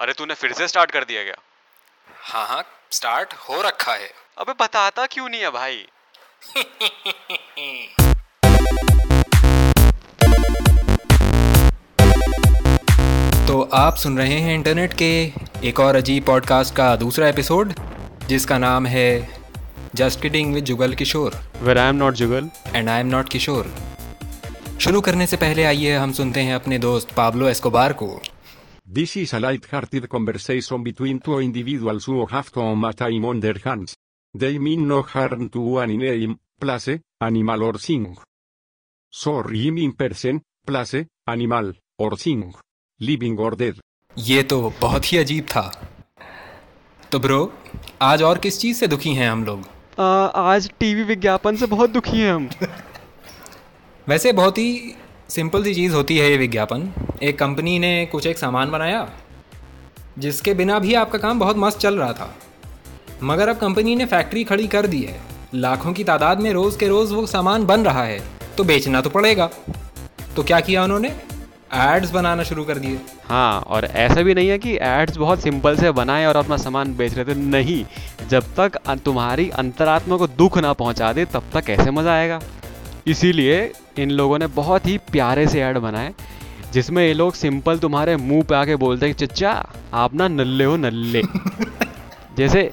अरे तूने फिर से स्टार्ट कर दिया क्या? हाँ हाँ स्टार्ट हो रखा है। अबे बताता क्यों नहीं है भाई? तो आप सुन रहे हैं इंटरनेट के एक और अजीब पॉडकास्ट का दूसरा एपिसोड जिसका नाम है just kidding with Jugal Kishore. Where I am not Jugal. And I am not Kishore. शुरू करने से पहले आइए हम सुनते हैं अपने दोस्त पाब्लो एस्कोबार को। This is a light-hearted conversation between two individuals who have some time on their hands. They mean no harm to one name, place, animal or thing. So rhyme in person, place, animal, or thing. Living or dead. ये तो बहुत ही अजीब था तो bro आज और किस चीज़ से दुखी हैं हम लोग आज टीवी विज्ञापन से बहुत दुखी हैं हम वैसे बहुत ही सिंपल सी चीज़ होती है ये विज्ञापन। एक कंपनी ने कुछ एक सामान बनाया, जिसके बिना भी आपका काम बहुत मस्त चल रहा था। मगर अब कंपनी ने फैक्ट्री खड़ी कर दी है। लाखों की तादाद में रोज़ के रोज़ वो सामान बन रहा है तो बेचना तो पड़ेगा। तो क्या किया उन्होंने? एड्स बनाना शुरू कर दिए। हाँ और ऐसा भी नहीं है कि एड्स बहुत सिंपल से बनाए और अपना सामान बेच रहे थे। नहीं, जब तक तुम्हारी अंतरात्मा को दुख ना पहुँचा दे, तब तक कैसे मज़ा आएगा। इसीलिए इन लोगों ने बहुत ही प्यारे से ऐड बनाए जिसमें ये लोग सिंपल तुम्हारे मुँह पे आके बोलते हैं चचा आप ना नल्ले हो नल्ले। जैसे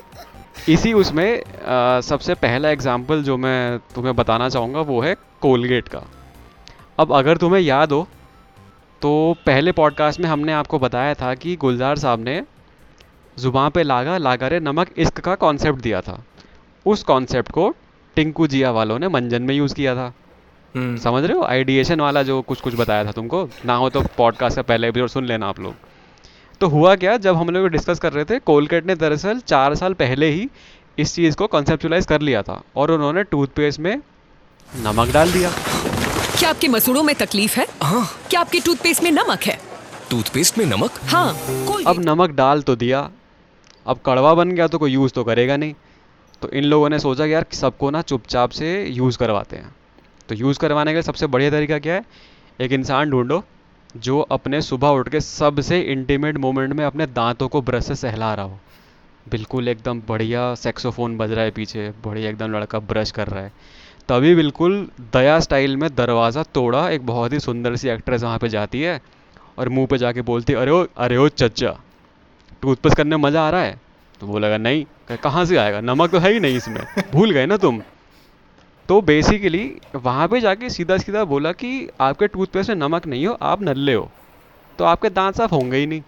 इसी उसमें आ, सबसे पहला एग्ज़ाम्पल जो मैं तुम्हें बताना चाहूँगा वो है कोलगेट का। अब अगर तुम्हें याद हो तो पहले पॉडकास्ट में हमने आपको बताया था कि गुलजार साहब ने ज़ुबान पे लागा लागारे नमक इश्क का कॉन्सेप्ट दिया था। उस कॉन्सेप्ट को टिंकू जिया वालों ने मंजन में यूज़ किया था। हम्म। समझ रहे हो? आइडिएशन वाला जो कुछ कुछ बताया था तुमको। ना हो तो पॉडकास्ट का पहले एपिसोड सुन लेना आप लोग। तो हुआ क्या जब हम लोग डिस्कस कर रहे थे कोलगेट ने दरअसल चार साल पहले ही इस चीज़ को कॉन्सेप्चुलाइज कर लिया था और उन्होंने टूथपेस्ट में नमक डाल दिया। क्या आपके मसूड़ों में तकलीफ़ है? हाँ। क्या आपके टूथपेस्ट में नमक है? टूथपेस्ट में नमक? हाँ अब नमक डाल तो दिया। अब कड़वा बन गया तो कोई यूज़ तो करेगा नहीं। तो इन लोगों ने सोचा कि यार सबको ना चुपचाप से यूज़ करवाते हैं। तो यूज़ करवाने का सबसे बढ़िया तरीका क्या है? एक इंसान ढूंढो, जो अपने सुबह उठ के सबसे इंटीमेट मोमेंट में अपने दांतों को ब्रश से सहला रहा हो। बिल्कुल एकदम बढ़िया सेक्सोफोन बज रहा है पीछे, बढ़िया एकदम लड़का ब्रश कर रहा है। तभी बिल्कुल दया स्टाइल में दरवाज़ा तोड़ा एक बहुत ही सुंदर सी एक्ट्रेस वहाँ पे जाती है और मुँह पे जाके बोलती अरे ओ अरे ओ चचा टूथपेस्ट करने में मज़ा आ रहा है? तो वो लगा, नहीं कहाँ से आएगा? नमक तो है ही नहीं इसमें। भूल गए ना तुम? तो बेसिकली वहाँ पे जाके सीधा सीधा बोला कि आपके टूथपेस्ट में नमक नहीं हो, आप नल्ले हो। तो आपके दांत साफ़ होंगे ही नहीं।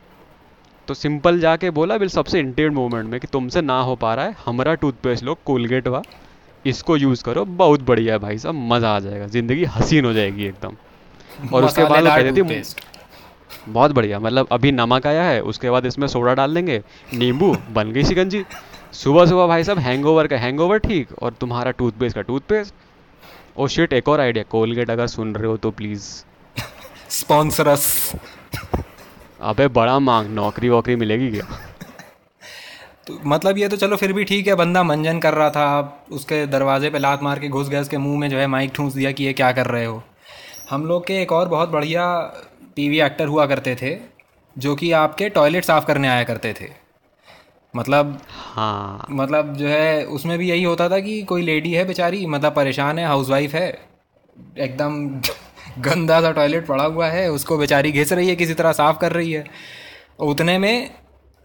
तो सिंपल जाके बोला, बिल, सबसे इंटेड मोमेंट में कि तुमसे ना हो पा रहा है, हमारा टूथपेस्ट लो कोलगेट वा इसको यूज़ करो, बहुत बढ़िया है भाई साहब, मज़ा आ जाएगा, ज़िंदगी हसीन हो जाएगी एकदम। और उसके बाद थे टूथपेस्ट। बहुत बढ़िया मतलब अभी नमक आया है, उसके बाद इसमें सोडा डाल देंगे, नींबू, बन गई शिकंजी सुबह सुबह भाई साहब हैंगओवर का हैंगओवर ठीक और तुम्हारा टूथपेस्ट का टूथपेस्ट ओ शिट एक और आइडिया कोलगेट अगर सुन रहे हो तो प्लीज़ स्पॉन्सरस अबे बड़ा मांग नौकरी वोकरी मिलेगी क्या? तो मतलब ये तो चलो फिर भी ठीक है बंदा मंजन कर रहा था उसके दरवाजे पे लात मार के घुस गए उसके मुँह में जो है माइक ठूंस दिया कि ये क्या कर रहे हो। हम लोग के एक और बहुत बढ़िया टीवी एक्टर हुआ करते थे जो कि आपके टॉयलेट साफ़ करने आया करते थे। मतलब हाँ। मतलब जो है उसमें भी यही होता था कि कोई लेडी है बेचारी मतलब परेशान है हाउसवाइफ है एकदम गंदा सा टॉयलेट पड़ा हुआ है उसको बेचारी घिस रही है किसी तरह साफ़ कर रही है। उतने में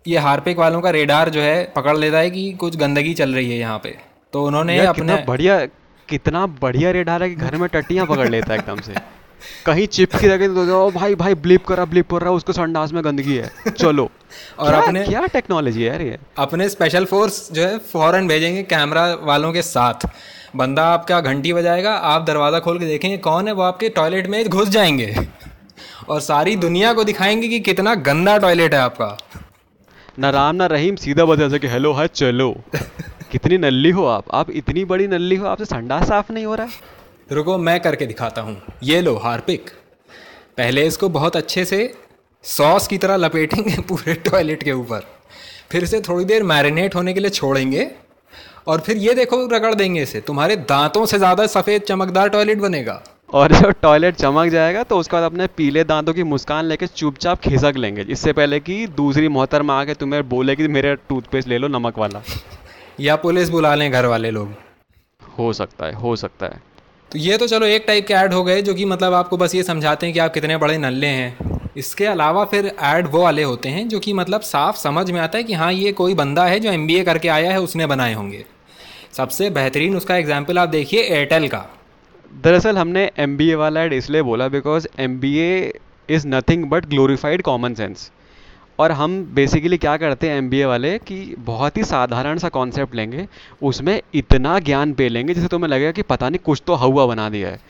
ये हार्पिक वालों का रेडार जो है पकड़ लेता है कि कुछ गंदगी चल रही है यहाँ पे। तो उन्होंने अपने बढ़िया कितना बढ़िया रेडार है कि घर में टट्टियाँ पकड़ लेता है एकदम से। कहीं चिपकी रखे तो ओ भाई भाई ब्लिप करा ब्लिप कर रहा उसको संडास में गंदगी है। चलो। और क्या, अपने- क्या टेक्नोलॉजी है यार ये? अपने स्पेशल फोर्स जो है फ़ौरन भेजेंगे कैमरा वालों के साथ। बंदा आपका घंटी बजाएगा आप दरवाज़ा खोल के देखेंगे कौन है वो आपके टॉयलेट में घुस जाएँगे। और सारी दुनिया को दिखाएँगे कि कितना गंदा टॉयलेट है आपका। ना राम ना रहीम सीधा बता सके हेलो है चलो। कितनी नल्ली हो आप? आप इतनी बड़ी नल्ली हो आपसे संडास साफ़ नहीं हो रहा है। रुको मैं करके दिखाता हूँ। ये लो हार्पिक। पहले इसको बहुत अच्छे से सॉस की तरह लपेटेंगे पूरे टॉयलेट के ऊपर। फिर इसे थोड़ी देर मैरिनेट होने के लिए छोड़ेंगे और फिर ये देखो रगड़ देंगे इसे। तुम्हारे दांतों से ज़्यादा सफ़ेद चमकदार टॉयलेट बनेगा। और जब टॉयलेट चमक जाएगा तो उसके बाद अपने पीले दांतों की मुस्कान लेके चुपचाप खिसक लेंगे। इससे पहले कि दूसरी मोहतरमा आके तुम्हें बोले कि मेरे टूथपेस्ट ले लो नमक वाला। या पुलिस बुला लें घर वाले लोग। हो सकता है हो सकता है। तो ये तो चलो एक टाइप के ऐड हो गए, जो कि मतलब आपको बस ये समझाते हैं कि आप कितने बड़े नल्ले हैं। इसके अलावा फिर ऐड वो वाले होते हैं, जो कि मतलब साफ़ समझ में आता है कि हाँ ये कोई बंदा है जो एमबीए करके आया है, उसने बनाए होंगे। सबसे बेहतरीन उसका एग्ज़ाम्पल आप देखिए एयरटेल का। दरअसल हमने एमबीए वाला ऐड इसलिए बोला because M B is nothing but glorified common sense और हम बेसिकली क्या करते हैं एमबीए वाले कि बहुत ही साधारण सा कॉन्सेप्ट लेंगे, उसमें इतना ज्ञान पे लेंगे जिससे तुम्हें लगेगा कि पता नहीं कुछ तो हवा बना दिया है।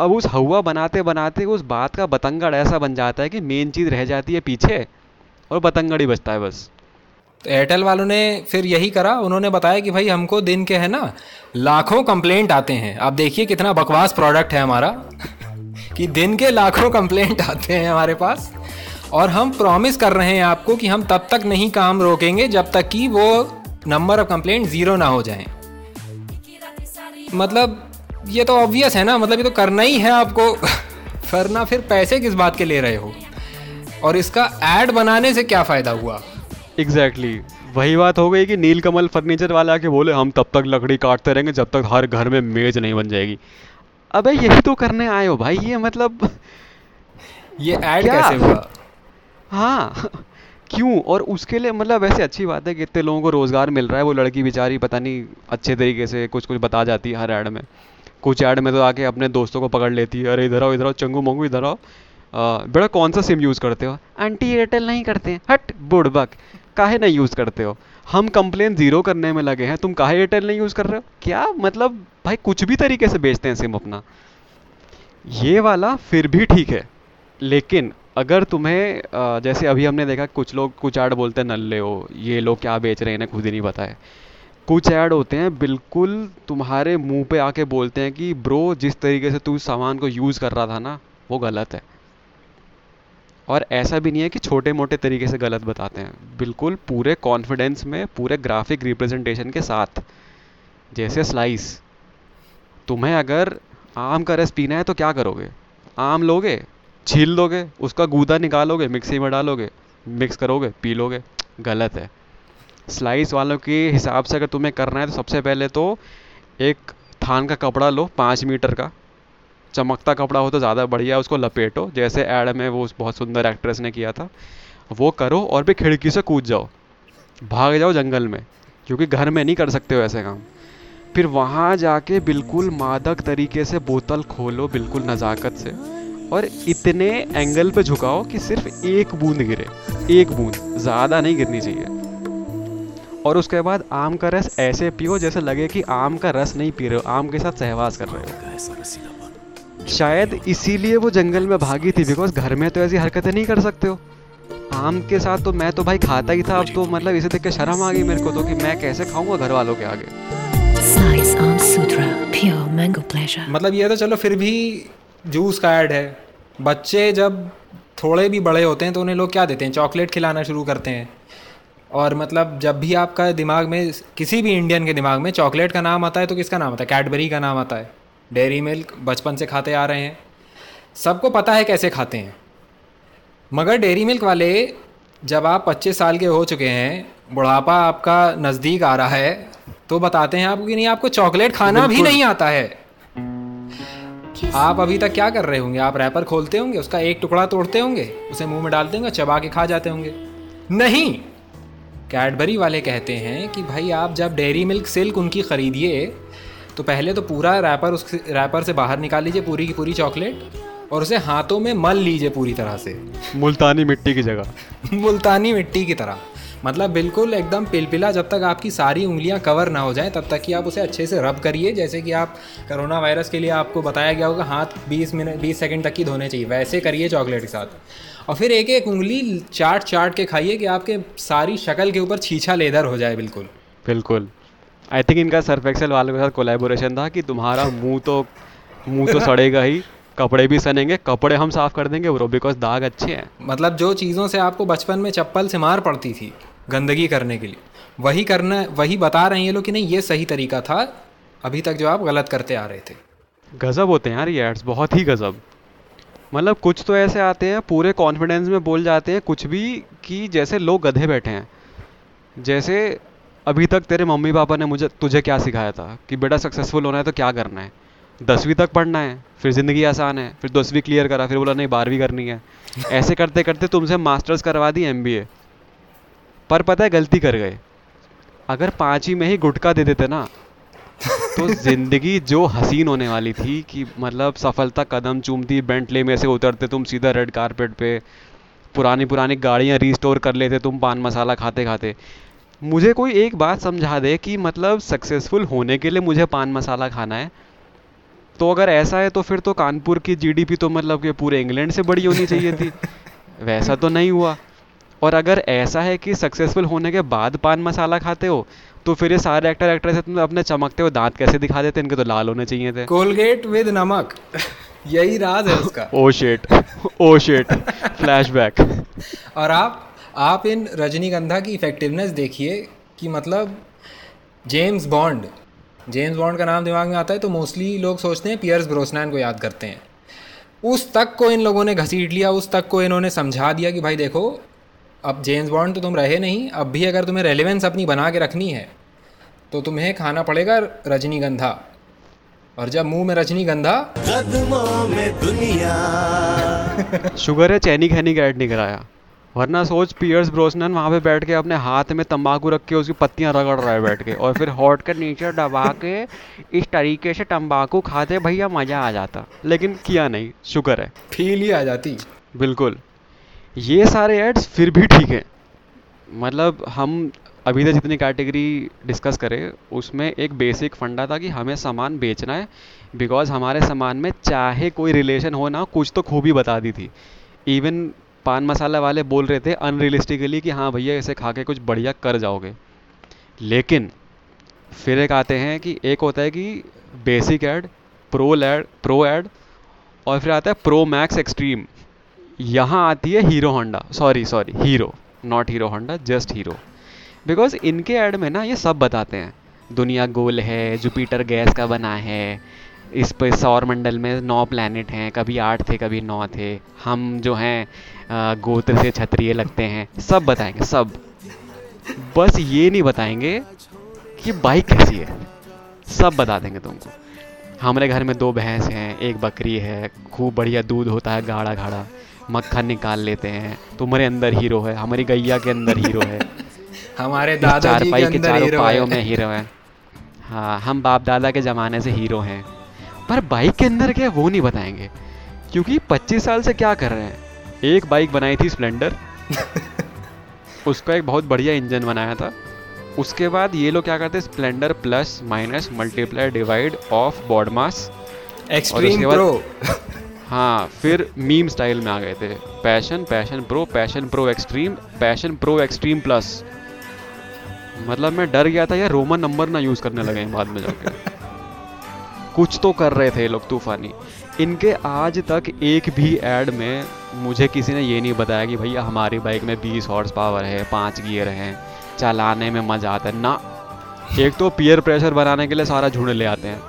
अब उस हवा बनाते बनाते उस बात का बतंगड़ ऐसा बन जाता है कि मेन चीज़ रह जाती है पीछे और बतंगड़ ही बचता है बस। तो एयरटेल वालों ने फिर यही करा, उन्होंने बताया कि भाई हमको दिन के, है ना, लाखों कंप्लेंट आते हैं। आप देखिए कितना बकवास प्रोडक्ट है हमारा, कि दिन के लाखों कंप्लेंट आते हैं हमारे पास। और हम प्रॉमिस कर रहे हैं आपको कि हम तब तक नहीं काम रोकेंगे जब तक कि वो नंबर ऑफ़ कंप्लेंट ज़ीरो ना हो जाए। मतलब ये तो ऑब्वियस है ना? मतलब ये तो करना ही है आपको। वरना फिर पैसे किस बात के ले रहे हो? और इसका एड बनाने से क्या फ़ायदा हुआ? Exactly exactly. वही बात हो गई कि नीलकमल फर्नीचर वाला आके बोले हम तब तक लकड़ी काटते रहेंगे जब तक हर घर में मेज नहीं बन जाएगी। अबे यही तो करने आए हो भाई ये मतलब ये ऐड कैसे हुआ? हाँ क्यों? और उसके लिए मतलब वैसे अच्छी बात है कि इतने लोगों को रोज़गार मिल रहा है, वो लड़की बेचारी पता नहीं अच्छे तरीके से कुछ कुछ बता जाती है हर ऐड में। कुछ ऐड में तो आके अपने दोस्तों को पकड़ लेती है, अरे, इधर आओ इधर आओ, चंगू मंगू, इधर आओ। बेटा, कौन सा सिम यूज़ करते हो? एंटी एयरटेल नहीं करते हैं। हट, बुड़बक। काहे नहीं यूज़ करते हो? हम कंप्लेन ज़ीरो करने में लगे हैं, तुम काहे एयरटेल नहीं यूज़ कर रहे हो? क्या मतलब? भाई, कुछ भी तरीके से बेचते हैं सिम अपना। ये वाला फिर भी ठीक है, लेकिन अगर तुम्हें जैसे अभी हमने देखा कुछ लोग कुछ ऐड बोलते हैं, नल्ले हो, ये लोग क्या बेच रहे हैं, इन्हें खुद ही नहीं पता है। कुछ ऐड होते हैं, बिल्कुल तुम्हारे मुँह पे आके बोलते हैं कि, ब्रो, जिस तरीके से तू सामान को यूज़ कर रहा था ना, वो गलत है। और ऐसा भी नहीं है कि छोटे मोटे तरीके से गलत बताते हैं। बिल्कुल पूरे कॉन्फिडेंस में, पूरे ग्राफिक रिप्रेजेंटेशन के साथ। जैसे स्लाइस तुम्हें अगर आम का रस पीना है तो क्या करोगे? आम लोगे? छील दोगे, उसका गूदा निकालोगे, मिक्सी में डालोगे मिक्स करोगे, पी लोगे, गलत है। स्लाइस वालों के हिसाब से अगर तुम्हें करना है तो सबसे पहले तो एक थान का कपड़ा लो, पाँच मीटर का। चमकता कपड़ा हो तो ज़्यादा बढ़िया, उसको लपेटो, जैसे एड में वो बहुत सुंदर एक्ट्रेस ने किया था। वो करो और भी खिड़की से कूद जाओ। भाग जाओ जंगल में, क्योंकि घर में नहीं कर सकते हो ऐसे काम। फिर वहाँ जाके बिल्कुल मादक तरीके से बोतल खोलो, बिल्कुल नज़ाकत से। और इतने एंगल पे झुकाओ कि सिर्फ़ एक बूंद गिरे। एक बूंद ज़्यादा नहीं गिरनी चाहिए। और उसके बाद आम का रस ऐसे पियो जैसे लगे कि आम का रस नहीं पी रहे हो आम के साथ सहवास कर रहे हो। शायद इसीलिए वो जंगल में भागी थी बिकॉज़ घर में तो ऐसी हरकतें नहीं कर सकते हो। आम के साथ तो मैं तो भाई खाता ही था अब तो मतलब इसे देख के शर्म आ गई मेरे को तो कि मैं कैसे खाऊँगा घर वालों के आगे। मतलब ये तो चलो फिर भी जूस का ऐड है। बच्चे जब थोड़े भी बड़े होते हैं तो उन्हें लोग क्या देते हैं? चॉकलेट खिलाना शुरू करते हैं। और मतलब जब भी आपका दिमाग में किसी भी इंडियन के दिमाग में चॉकलेट का नाम आता है तो किसका नाम आता है? कैडबरी का नाम आता है। डेयरी मिल्क बचपन से खाते आ रहे हैं। सबको पता है कैसे खाते हैं। मगर डेयरी मिल्क वाले जब आप पच्चीस साल के हो चुके हैं बुढ़ापा आपका नज़दीक आ रहा है तो बताते हैं आपको कि नहीं आपको चॉकलेट खाना भी नहीं आता है। आप अभी तक क्या कर रहे होंगे? आप रैपर खोलते होंगे उसका एक टुकड़ा तोड़ते होंगे उसे मुँह में डालते होंगे चबा के खा जाते होंगे। नहीं! कैडबरी वाले कहते हैं कि भाई आप जब डेयरी मिल्क सिल्क उनकी ख़रीदिए तो पहले तो पूरा रैपर उस रैपर से बाहर निकाल लीजिए पूरी की पूरी चॉकलेट और उसे हाथों में मल लीजिए पूरी तरह से। मुल्तानी मिट्टी की जगह। मुल्तानी मिट्टी की तरह। मतलब बिल्कुल एकदम पिलपिला जब तक आपकी सारी उंगलियाँ कवर ना हो जाएँ तब तक कि आप उसे अच्छे से रब करिए जैसे कि आप कोरोना वायरस के लिए आपको बताया गया होगा हाथ 20 मिनट 20 सेकंड तक ही धोने चाहिए वैसे करिए चॉकलेट के साथ। और फिर एक एक उंगली चाट चाट के खाइए कि आपके सारी शक्ल के ऊपर छीछा लेदर हो जाए बिल्कुल। बिल्कुल। आई थिंक इनका सर्फ एक्सेल वालों के साथ कोलेबोरेशन था कि तुम्हारा मुँह तो मुँह तो सड़ेगा ही कपड़े भी सनेंगे कपड़े हम साफ़ कर देंगे ब्रो बिकॉज़ दाग अच्छे हैं। मतलब जो चीज़ों से आपको बचपन में चप्पल से मार पड़ती थी गंदगी करने के लिए। वही करना वही बता रहे हैं ये लोग कि नहीं ये सही तरीका था अभी तक जो आप गलत करते आ रहे थे। गज़ब होते हैं यार ये एड्स बहुत ही गज़ब। मतलब कुछ तो ऐसे आते हैं पूरे कॉन्फिडेंस में बोल जाते हैं कुछ भी कि जैसे लोग गधे बैठे हैं। जैसे अभी तक तेरे मम्मी पापा ने मुझे तुझे क्या सिखाया था कि बेटा सक्सेसफुल होना है तो क्या करना है? दसवीं तक पढ़ना है फिर ज़िंदगी आसान है फिर दसवीं क्लियर करा फिर बोला नहीं बारहवीं करनी है। ऐसे करते करते तुमसे मास्टर्स करवा दी एमबीए पर पता है गलती कर गए। अगर पाँच ही में ही गुटका दे देते ना तो ज़िंदगी जो हसीन होने वाली थी कि मतलब सफलता कदम चूमती बेंटले में से उतरते तुम सीधा रेड कारपेट पे पुरानी पुरानी गाड़ियाँ रिस्टोर कर लेते तुम पान मसाला खाते खाते। मुझे कोई एक बात समझा दे कि मतलब सक्सेसफुल होने के लिए मुझे पान मसाला खाना है। तो अगर ऐसा है तो फिर तो कानपुर की जीडीपी तो मतलब कि पूरे इंग्लैंड से बड़ी होनी चाहिए थी। वैसा तो नहीं हुआ। और अगर ऐसा है कि सक्सेसफुल होने के बाद पान मसाला खाते हो तो फिर ये सारे एक्टर एक्ट्रेस अपने चमकते हुए दांत कैसे दिखा देते इनके तो लाल होने चाहिए थे। कोलगेट विद नमक। यही राज है उसका। ओ शेट ओ शेट फ्लैशबैक और आप आप इन रजनीगंधा की इफेक्टिवनेस देखिए कि मतलब जेम्स बॉन्ड जेम्स बॉन्ड का नाम दिमाग में आता है तो मोस्टली लोग सोचते हैं पियर्स ब्रोसनैन को याद करते हैं। उस तक को इन लोगों ने घसीट लिया उस तक को इन्होंने समझा दिया कि भाई देखो अब जेम्स बॉन्ड तो तुम रहे नहीं अब भी अगर तुम्हें रेलिवेंस अपनी बना के रखनी है तो तुम्हें खाना पड़ेगा रजनीगंधा। और जब मुँह में रजनीगंधा में दुनिया। शुगर है चैनी खैनी का ऐड नहीं कराया। वरना सोच पियर्स ब्रोसनन वहाँ पे बैठ के अपने हाथ में तंबाकू रख के उसकी पत्तियाँ रगड़ रहा है बैठ के और फिर हॉट के नीचे दबा के इस तरीके से तंबाकू खाते भैया मज़ा आ जाता। लेकिन किया नहीं शुक्र है। फील ही आ जाती। बिल्कुल। ये सारे एड्स फिर भी ठीक हैं। मतलब हम अभी तक जितनी कैटेगरी डिस्कस करें, उसमें एक बेसिक फंडा था कि हमें सामान बेचना है बिकॉज़ हमारे सामान में चाहे कोई रिलेशन हो ना, कुछ तो खूबी बता दी थी। इवन पान मसाला वाले बोल रहे थे अनरियलिस्टिकली कि हाँ भैया इसे खा के कुछ बढ़िया कर जाओगे। लेकिन फिर एक आते हैं कि एक होता है कि basic ad pro ad pro ad और फिर आता है प्रो मैक्स एक्सट्रीम यहाँ आती है Hero Honda. Sorry sorry Hero not Hero Honda just Hero. Because इनके एड में ना ये सब बताते हैं। दुनिया गोल है, जुपिटर गैस का बना है, इस पर सौर मंडल में नौ प्लैनेट हैं, कभी आठ थे, कभी नौ थे। हम जो हैं गोत्र से क्षत्रिय लगते हैं। सब बताएँगे, सब। बस ये नहीं बताएँगे कि बाइक कैसी है। सब बता देंगे तुमको। हमारे घर में दो भैंस हैं, एक बकरी है, खूब बढ़िया दूध होता है गाढ़ा गाढ़ा मक्खन निकाल लेते हैं। तुम्हारे अंदर हीरो है हमारी गैया के अंदर हीरो है। हमारे दादा चार जी के पाई के अंदर चारों हीरो पायों में हीरो है। हाँ हम बाप दादा के ज़माने से हीरो हैं। पर बाइक के अंदर क्या वो नहीं बताएँगे? क्योंकि 25 साल से क्या कर रहे हैं? एक बाइक बनाई थी स्प्लेंडर। उसका एक बहुत बढ़िया इंजन बनाया था। उसके बाद ये लोग क्या करते Splendor plus minus multiply divide of BODMAS. Extreme pro. हाँ फिर मीम स्टाइल में आ गए थे। Passion passion pro passion pro extreme passion pro extreme plus मतलब मैं डर गया था यार रोमन नंबर ना यूज़ करने लगे बाद में जाके। कुछ तो कर रहे थे लोग तूफानी। इनके आज तक एक भी ऐड में मुझे किसी ने ये नहीं बताया कि भैया हमारी बाइक में 20 हॉर्स पावर है, पाँच गियर हैं, चलाने में मज़ा आता है। ना, एक तो पीयर प्रेशर बनाने के लिए सारा झुंड ले आते हैं।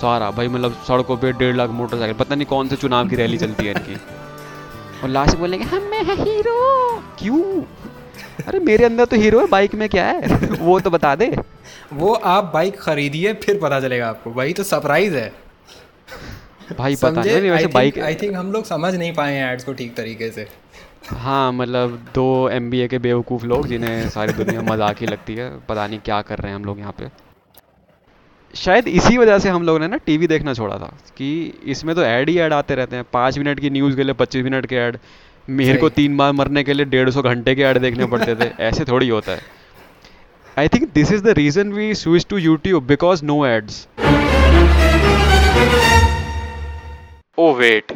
सारा भाई मतलब सड़कों पे डेढ़ लाख मोटरसाइकिल पता नहीं कौन से चुनाव की रैली चलती है इनकी। और लास्ट में बोलेंगे हम मैं है हीरो! क्यों? अरे मेरे अंदर तो हीरो है बाइक में क्या है? वो तो बता दे। वो आप बाइक खरीदिए फिर पता चलेगा आपको। वही तो सरप्राइज़ है। भाई पता नहीं नहीं वैसे बाइक आई थिंक हम लोग समझ नहीं पाए हैं एड्स को ठीक तरीके से। हाँ मतलब दो एमबीए के बेवकूफ़ लोग जिन्हें सारी दुनिया मज़ाक ही लगती है पता नहीं क्या कर रहे हैं हम लोग यहाँ पे। शायद इसी वजह से हम लोगों ने ना टीवी देखना छोड़ा था कि इसमें तो ऐड ही ऐड आते रहते हैं। पाँच मिनट की न्यूज़ के लिए पच्चीस मिनट के ऐड मेहर को तीन बार मरने के लिए डेढ़ सौ घंटे के ऐड देखने पड़ते थे। ऐसे थोड़ी होता है। I think this is the reason we switch to YouTube because no ads oh wait